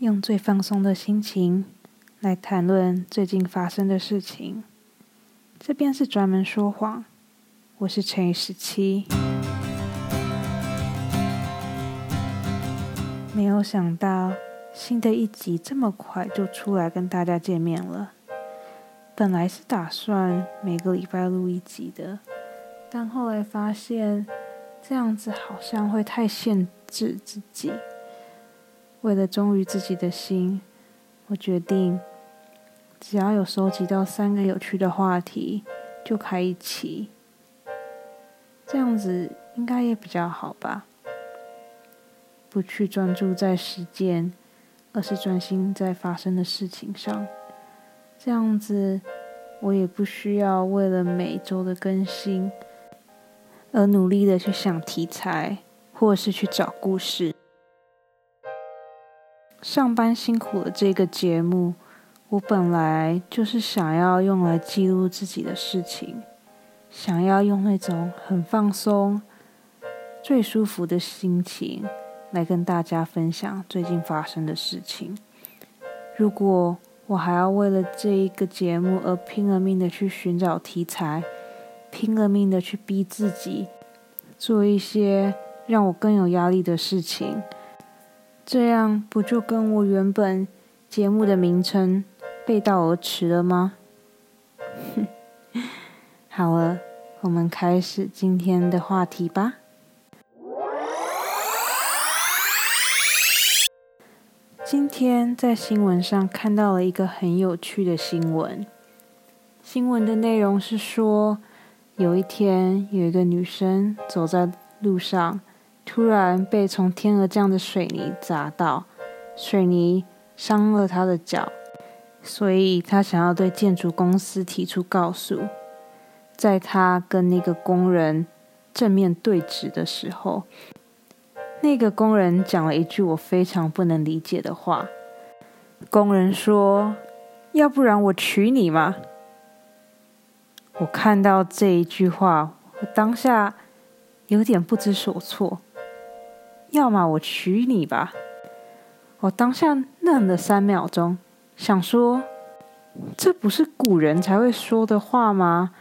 用最放松的心情来谈论最近发生的事情。这边是专门说谎，我是乘以十七。没有想到新的一集这么快就出来跟大家见面了。本来是打算每个礼拜录一集的，但后来发现这样子好像会太限制自己。为了忠于自己的心，我决定，只要有收集到三个有趣的话题，就开一期。这样子应该也比较好吧？不去专注在时间，而是专心在发生的事情上。这样子，我也不需要为了每周的更新而努力的去想题材，或是去找故事。上班辛苦了这个节目，我本来就是想要用来记录自己的事情，想要用那种很放松、最舒服的心情来跟大家分享最近发生的事情。如果我还要为了这一个节目而拼了命的去寻找题材，拼了命的去逼自己做一些让我更有压力的事情。这样不就跟我原本节目的名称背道而驰了吗？好了，我们开始今天的话题吧。今天在新闻上看到了一个很有趣的新闻。新闻的内容是说，有一天有一个女生走在路上。突然被从天而降的水泥砸到，水泥伤了他的脚，所以他想要对建筑公司提出告诉。在他跟那个工人正面对峙的时候，那个工人讲了一句我非常不能理解的话。工人说：“要不然我娶你吗？”我看到这一句话，我当下有点不知所措。要么我娶你吧！我当下愣了三秒钟，想说，这不是古人才会说的话吗？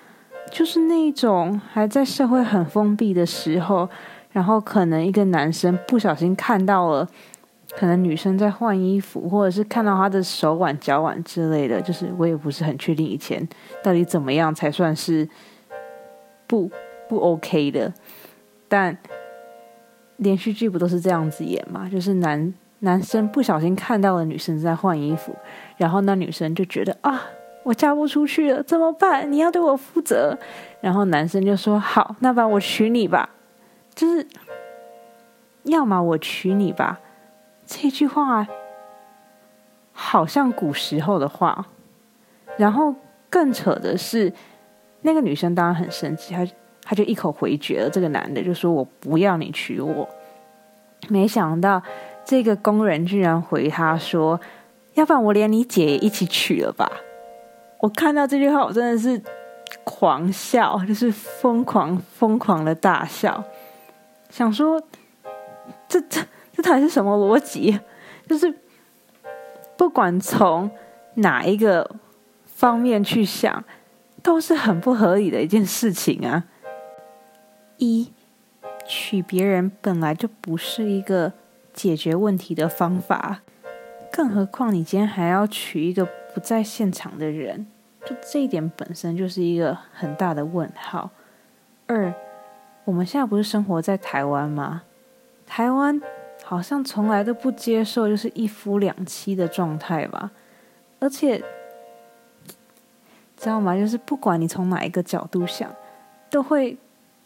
就是那种还在社会很封闭的时候，然后可能一个男生不小心看到了，可能女生在换衣服，或者是看到她的手腕、脚腕之类的，就是我也不是很确定以前到底怎么样才算是不不 OK 的，但。连续剧不都是这样子演吗？就是男男生不小心看到了女生在换衣服，然后那女生就觉得啊，我嫁不出去了，怎么办？你要对我负责。然后男生就说：“好，那把我娶你吧。”就是，要么我娶你吧。这句话好像古时候的话。然后更扯的是，那个女生当然很生气，她。他就一口回绝了这个男的，就说我不要你娶我。没想到这个工人居然回他说：“要不然我连你姐也一起娶了吧。”我看到这句话，我真的是狂笑，就是疯狂疯狂的大笑，想说这这这到底是什么逻辑？就是不管从哪一个方面去想，都是很不合理的一件事情啊。一娶别人本来就不是一个解决问题的方法，更何况你今天还要娶一个不在现场的人，就这一点本身就是一个很大的问号。二，我们现在不是生活在台湾吗？台湾好像从来都不接受就是一夫两妻的状态吧？而且知道吗？就是不管你从哪一个角度想，都会。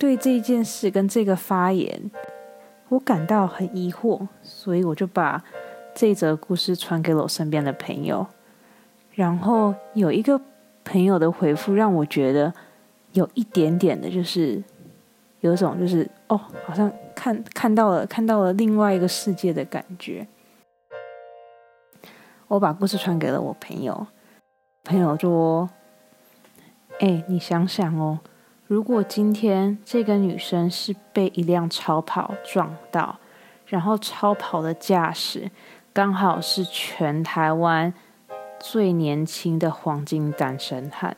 对这件事跟这个发言，我感到很疑惑，所以我就把这则故事传给了我身边的朋友。然后有一个朋友的回复让我觉得有一点点的，就是有一种就是哦，好像看看到了看到了另外一个世界的感觉。我把故事传给了我朋友，朋友说：“哎，你想想哦。”如果今天这个女生是被一辆超跑撞到，然后超跑的驾驶刚好是全台湾最年轻的黄金单身汉，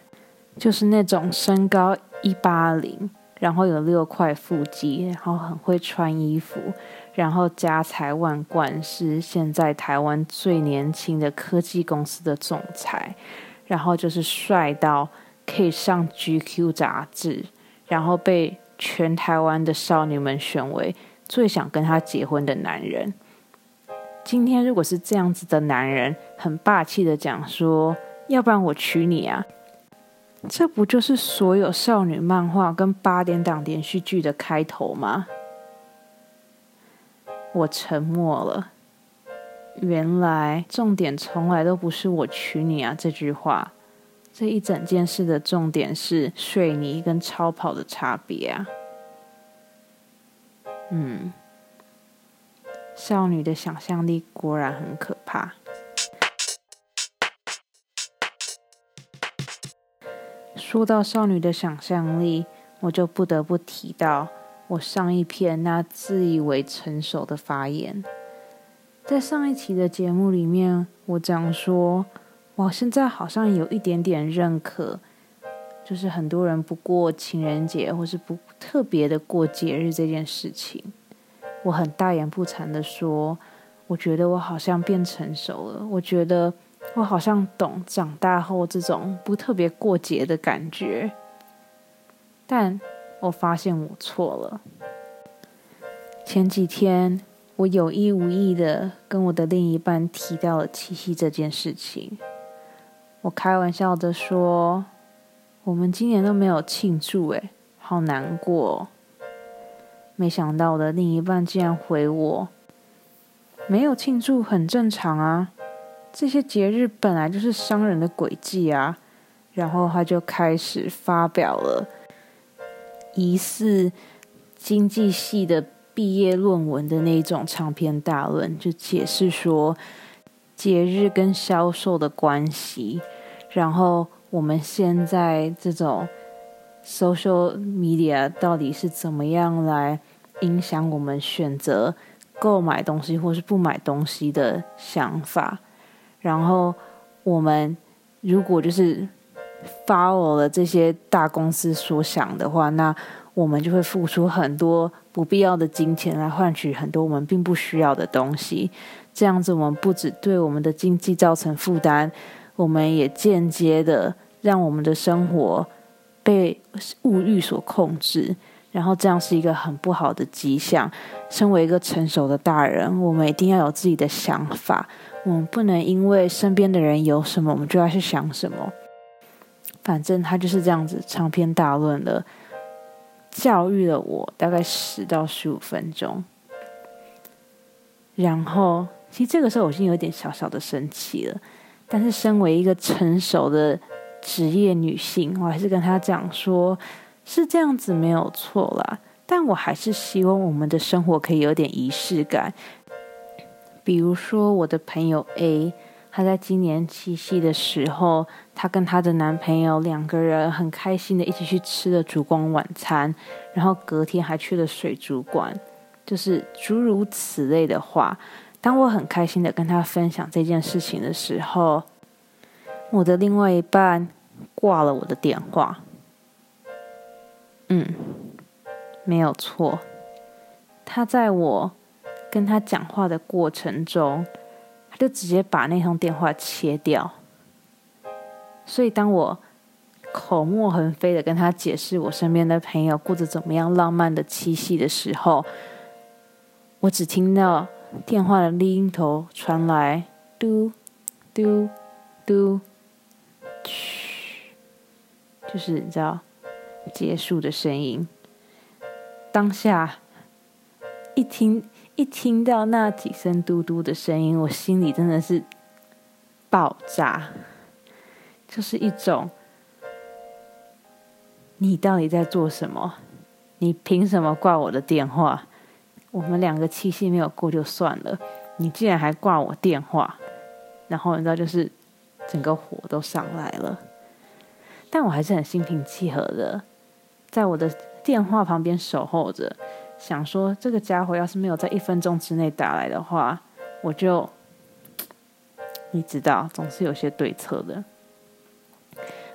就是那种身高一八零，然后有六块腹肌，然后很会穿衣服，然后家财万贯，是现在台湾最年轻的科技公司的总裁，然后就是帅到可以上 GQ 杂志，然后被全台湾的少女们选为。最想跟他结婚的男人，今天如果是这样子的男人，很霸气的讲说，要不然我娶你啊，这不就是所有少女漫画跟八点档连续剧的开头吗？我沉默了。原来重点从来都不是我娶你啊这句话，这一整件事的重点是水泥跟超跑的差别啊。嗯，少女的想象力果然很可怕。说到少女的想象力，我就不得不提到我上一篇那自以为成熟的发言。在上一期的节目里面，我讲说，我现在好像有一点点认可。就是很多人不过情人节，或是不特别的过节日这件事情，我很大言不惭的说，我觉得我好像变成熟了，我觉得我好像懂长大后这种不特别过节的感觉，但我发现我错了。前几天，我有意无意的跟我的另一半提到了七夕这件事情，我开玩笑的说。我们今年都没有庆祝，诶，好难过。没想到我的另一半竟然回我：“没有庆祝很正常啊，这些节日本来就是商人的诡计啊。”然后他就开始发表了疑似经济系的毕业论文的那种长篇大论，就解释说节日跟销售的关系，然后。我们现在这种 social media 到底是怎么样来影响我们选择购买东西或是不买东西的想法？然后我们如果就是 follow 了这些大公司所想的话，那我们就会付出很多不必要的金钱来换取很多我们并不需要的东西。这样子，我们不只对我们的经济造成负担，我们也间接的。让我们的生活被物欲所控制，然后这样是一个很不好的迹象。身为一个成熟的大人，我们一定要有自己的想法，我们不能因为身边的人有什么，我们就要去想什么。反正他就是这样子长篇大论的教育了我大概十到十五分钟。然后，其实这个时候我已经有点小小的生气了，但是身为一个成熟的。职业女性，我还是跟她讲说，是这样子没有错啦。但我还是希望我们的生活可以有点仪式感。比如说，我的朋友 A，她在今年七夕的时候，她跟她的男朋友两个人很开心的一起去吃了烛光晚餐，然后隔天还去了水族馆，就是诸如此类的话。当我很开心的跟他分享这件事情的时候，我的另外一半挂了我的电话。嗯，没有错。他在我跟他讲话的过程中，他就直接把那通电话切掉。所以当我口沫横飞的跟他解释我身边的朋友过着怎么样浪漫的七夕的时候，我只听到电话的另一头传来嘟嘟嘟。嘘，就是你知道结束的声音。当下一听一听到那几声嘟嘟的声音，我心里真的是爆炸，就是一种你到底在做什么？你凭什么挂我的电话？我们两个七夕没有过就算了，你竟然还挂我电话，然后你知道就是。整个火都上来了，但我还是很心平气和的，在我的电话旁边守候着，想说这个家伙要是没有在一分钟之内打来的话，我就你知道，总是有些对策的。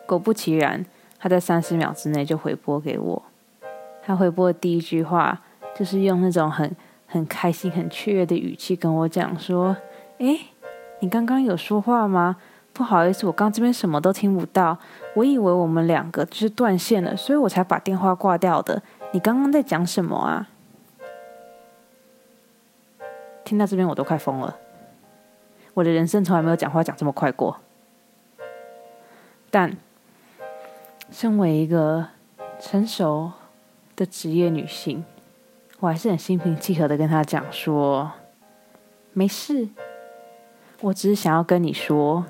果不其然，他在三十秒之内就回拨给我。他回拨的第一句话，就是用那种很很开心、很雀跃的语气跟我讲说：“诶，你刚刚有说话吗？不好意思，我刚这边什么都听不到。我以为我们两个就是断线了，所以我才把电话挂掉的。你刚刚在讲什么啊？”听到这边我都快疯了。我的人生从来没有讲话讲这么快过。但身为一个成熟的职业女性，我还是很心平气和的跟他讲说：“没事，我只是想要跟你说，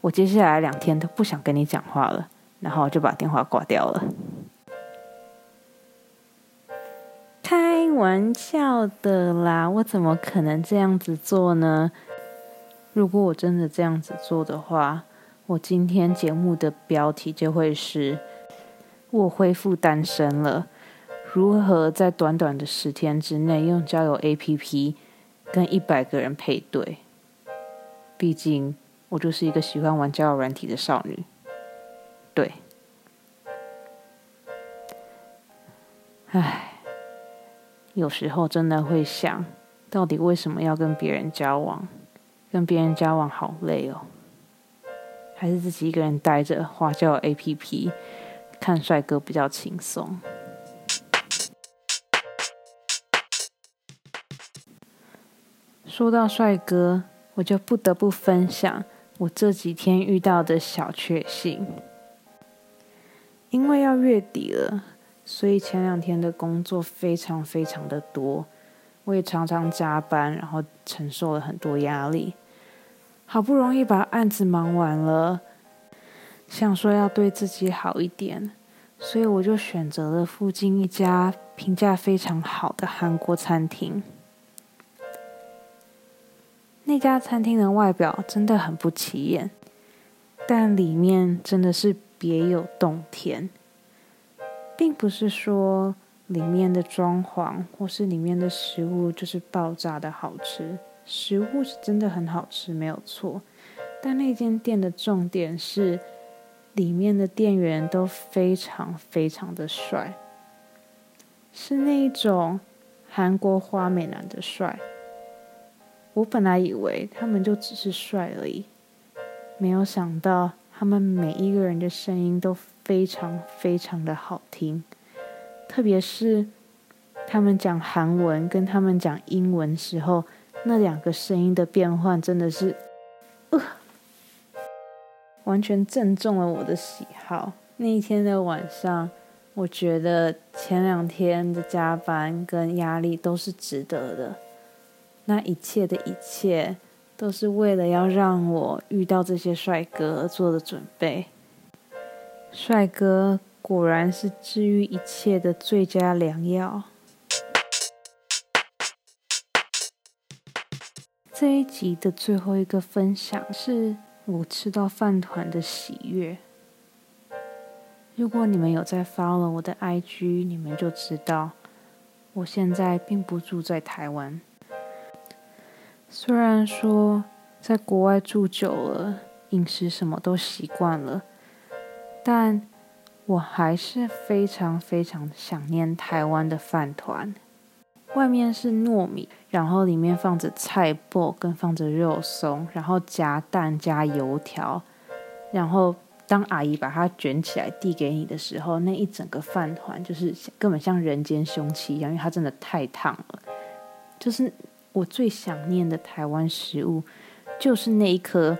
我接下来两天都不想跟你讲话了。”然后就把电话挂掉了。开玩笑的啦，我怎么可能这样子做呢？如果我真的这样子做的话，我今天节目的标题就会是“我恢复单身了”。如何在短短的十天之内用交友 APP 跟一百个人配对？毕竟我就是一个喜欢玩交友软体的少女。对，唉，有时候真的会想，到底为什么要跟别人交往？跟别人交往好累哦，还是自己一个人待着花椒 A P P 看帅哥比较轻松。说到帅哥，我就不得不分享我这几天遇到的小确幸。因为要月底了，所以前两天的工作非常非常的多，我也常常加班，然后承受了很多压力。好不容易把案子忙完了，想说要对自己好一点，所以我就选择了附近一家评价非常好的韩国餐厅。那家餐厅的外表真的很不起眼，但里面真的是别有洞天，并不是说里面的装潢或是里面的食物就是爆炸的好吃。食物是真的很好吃，没有错。但那间店的重点是，里面的店员都非常非常的帅，是那一种韩国花美男的帅。我本来以为他们就只是帅而已，没有想到他们每一个人的声音都非常非常的好听，特别是他们讲韩文跟他们讲英文时候。那两个声音的变换真的是，呃，完全正中了我的喜好。那一天的晚上，我觉得前两天的加班跟压力都是值得的。那一切的一切，都是为了要让我遇到这些帅哥而做的准备。帅哥果然是治愈一切的最佳良药。这一集的最后一个分享是我吃到饭团的喜悦。如果你们有在 follow 我的 IG，你们就知道我现在并不住在台湾。虽然说在国外住久了，饮食什么都习惯了，但我还是非常非常想念台湾的饭团。外面是糯米，然后里面放着菜脯跟放着肉松，然后夹蛋加油条，然后当阿姨把它卷起来递给你的时候，那一整个饭团就是根本像人间凶器一样，因为它真的太烫了。就是我最想念的台湾食物，就是那一颗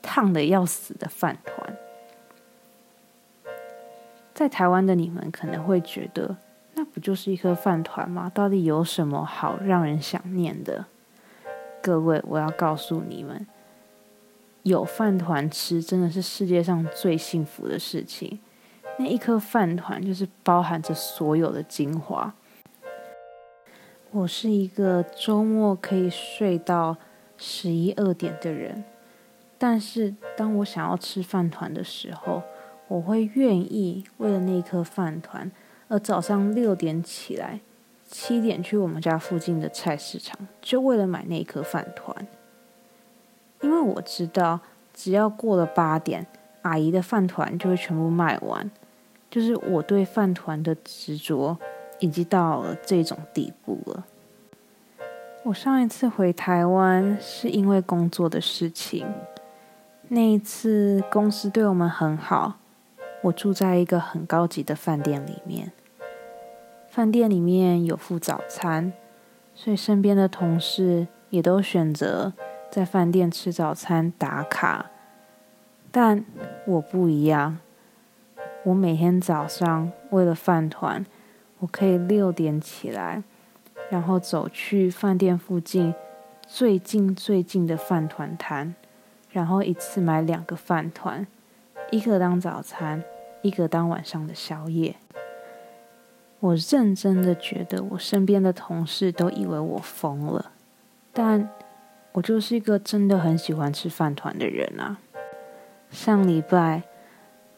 烫的要死的饭团。在台湾的你们可能会觉得。那不就是一颗饭团吗？到底有什么好让人想念的？各位，我要告诉你们，有饭团吃真的是世界上最幸福的事情。那一颗饭团就是包含着所有的精华。我是一个周末可以睡到十一二点的人，但是当我想要吃饭团的时候，我会愿意为了那颗饭团。而早上六点起来，七点去我们家附近的菜市场，就为了买那颗饭团。因为我知道，只要过了八点，阿姨的饭团就会全部卖完。就是我对饭团的执着，已经到了这种地步了。我上一次回台湾是因为工作的事情，那一次公司对我们很好，我住在一个很高级的饭店里面，饭店里面有附早餐，所以身边的同事也都选择在饭店吃早餐打卡，但我不一样，我每天早上为了饭团，我可以六点起来。然后走去饭店附近最近最近的饭团摊，然后一次买两个饭团，一个当早餐，一个当晚上的宵夜。我认真的觉得，我身边的同事都以为我疯了，但我就是一个真的很喜欢吃饭团的人啊。上礼拜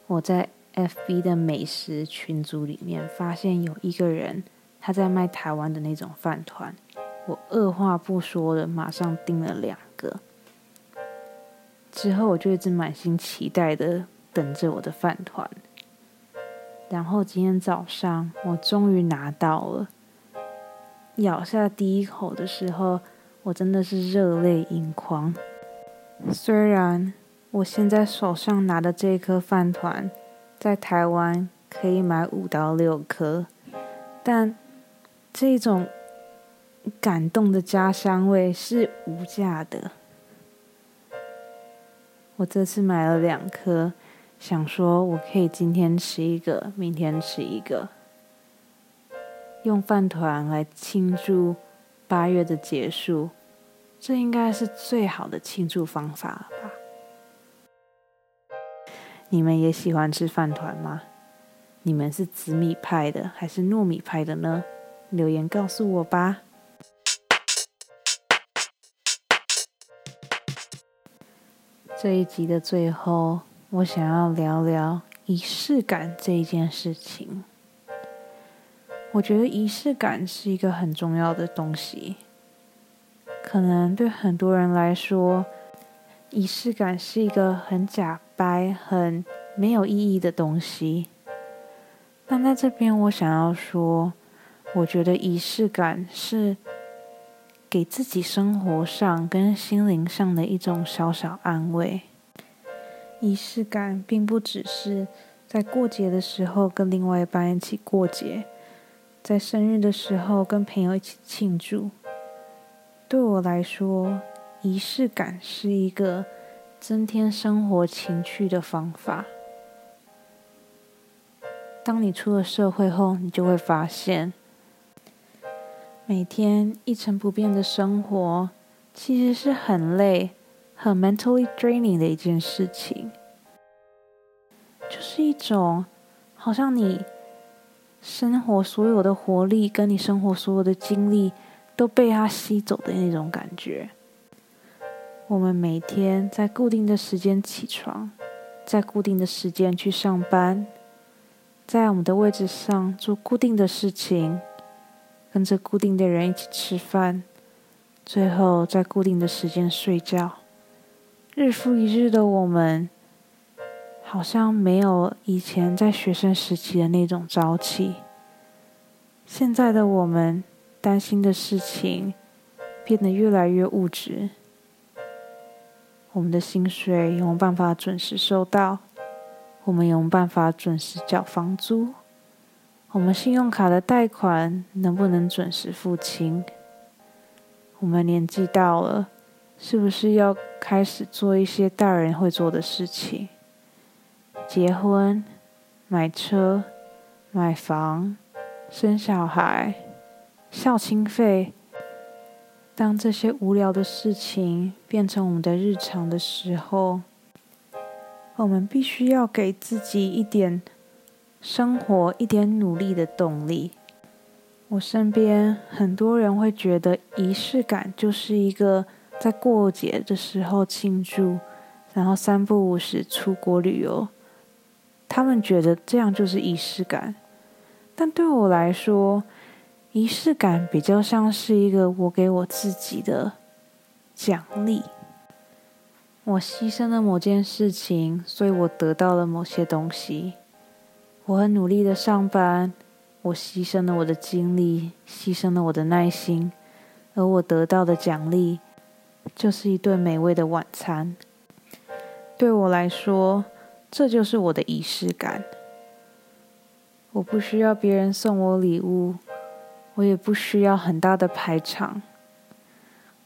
我在 FB 的美食群组里面发现有一个人。他在卖台湾的那种饭团，我二话不说的马上订了两个。之后我就一直满心期待的等着我的饭团。然后今天早上我终于拿到了，咬下第一口的时候，我真的是热泪盈眶。虽然我现在手上拿的这颗饭团，在台湾可以买五到六颗，但。这种感动的家乡味是无价的。我这次买了两颗，想说我可以今天吃一个，明天吃一个，用饭团来庆祝八月的结束，这应该是最好的庆祝方法了吧？你们也喜欢吃饭团吗？你们是紫米派的还是糯米派的呢？留言告诉我吧。这一集的最后，我想要聊聊仪式感这一件事情。我觉得仪式感是一个很重要的东西。可能对很多人来说，仪式感是一个很假白、很没有意义的东西。但在这边，我想要说。我觉得仪式感是给自己生活上跟心灵上的一种小小安慰。仪式感并不只是在过节的时候跟另外一半一起过节，在生日的时候跟朋友一起庆祝。对我来说，仪式感是一个增添生活情趣的方法。当你出了社会后，你就会发现。每天一成不变的生活，其实是很累、很 mentally draining 的一件事情。就是一种好像你生活所有的活力，跟你生活所有的精力都被它吸走的那种感觉。我们每天在固定的时间起床，在固定的时间去上班，在我们的位置上做固定的事情。跟着固定的人一起吃饭，最后在固定的时间睡觉。日复一日的我们，好像没有以前在学生时期的那种朝气。现在的我们，担心的事情变得越来越物质。我们的薪水有没有办法准时收到？我们有没有办法准时缴房租？我们信用卡的贷款能不能准时付清？我们年纪到了，是不是要开始做一些大人会做的事情？结婚、买车、买房、生小孩、孝亲费。当这些无聊的事情变成我们的日常的时候，我们必须要给自己一点。生活一点努力的动力。我身边很多人会觉得仪式感就是一个在过节的时候庆祝，然后三不五时出国旅游。他们觉得这样就是仪式感。但对我来说，仪式感比较像是一个我给我自己的奖励。我牺牲了某件事情，所以我得到了某些东西。我很努力的上班，我牺牲了我的精力，牺牲了我的耐心，而我得到的奖励就是一顿美味的晚餐。对我来说，这就是我的仪式感。我不需要别人送我礼物，我也不需要很大的排场。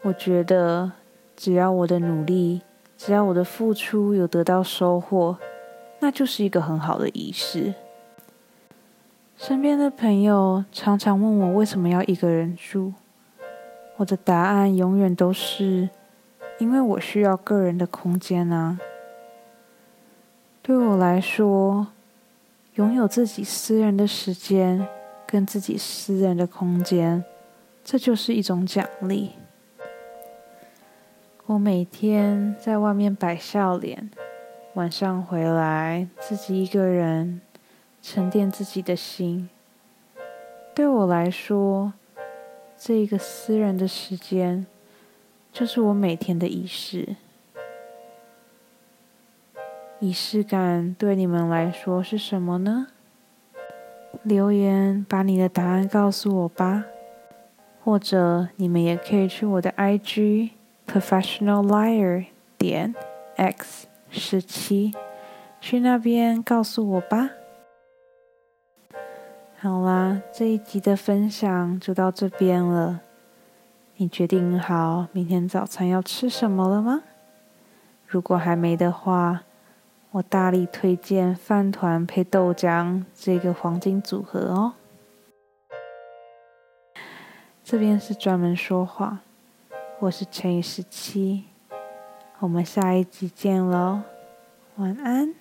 我觉得，只要我的努力，只要我的付出有得到收获，那就是一个很好的仪式。身边的朋友常常问我为什么要一个人住，我的答案永远都是，因为我需要个人的空间啊。对我来说，拥有自己私人的时间跟自己私人的空间，这就是一种奖励。我每天在外面摆笑脸，晚上回来自己一个人沉淀自己的心。对我来说，这一个私人的时间就是我每天的仪式。仪式感对你们来说是什么呢？留言把你的答案告诉我吧，或者你们也可以去我的 IG。Professional liar 点 x 十七，去那边告诉我吧。好啦，这一集的分享就到这边了。你决定好明天早餐要吃什么了吗？如果还没的话，我大力推荐饭团配豆浆这个黄金组合哦。这边是专门说话。我是乘以十七，我们下一集见喽，晚安。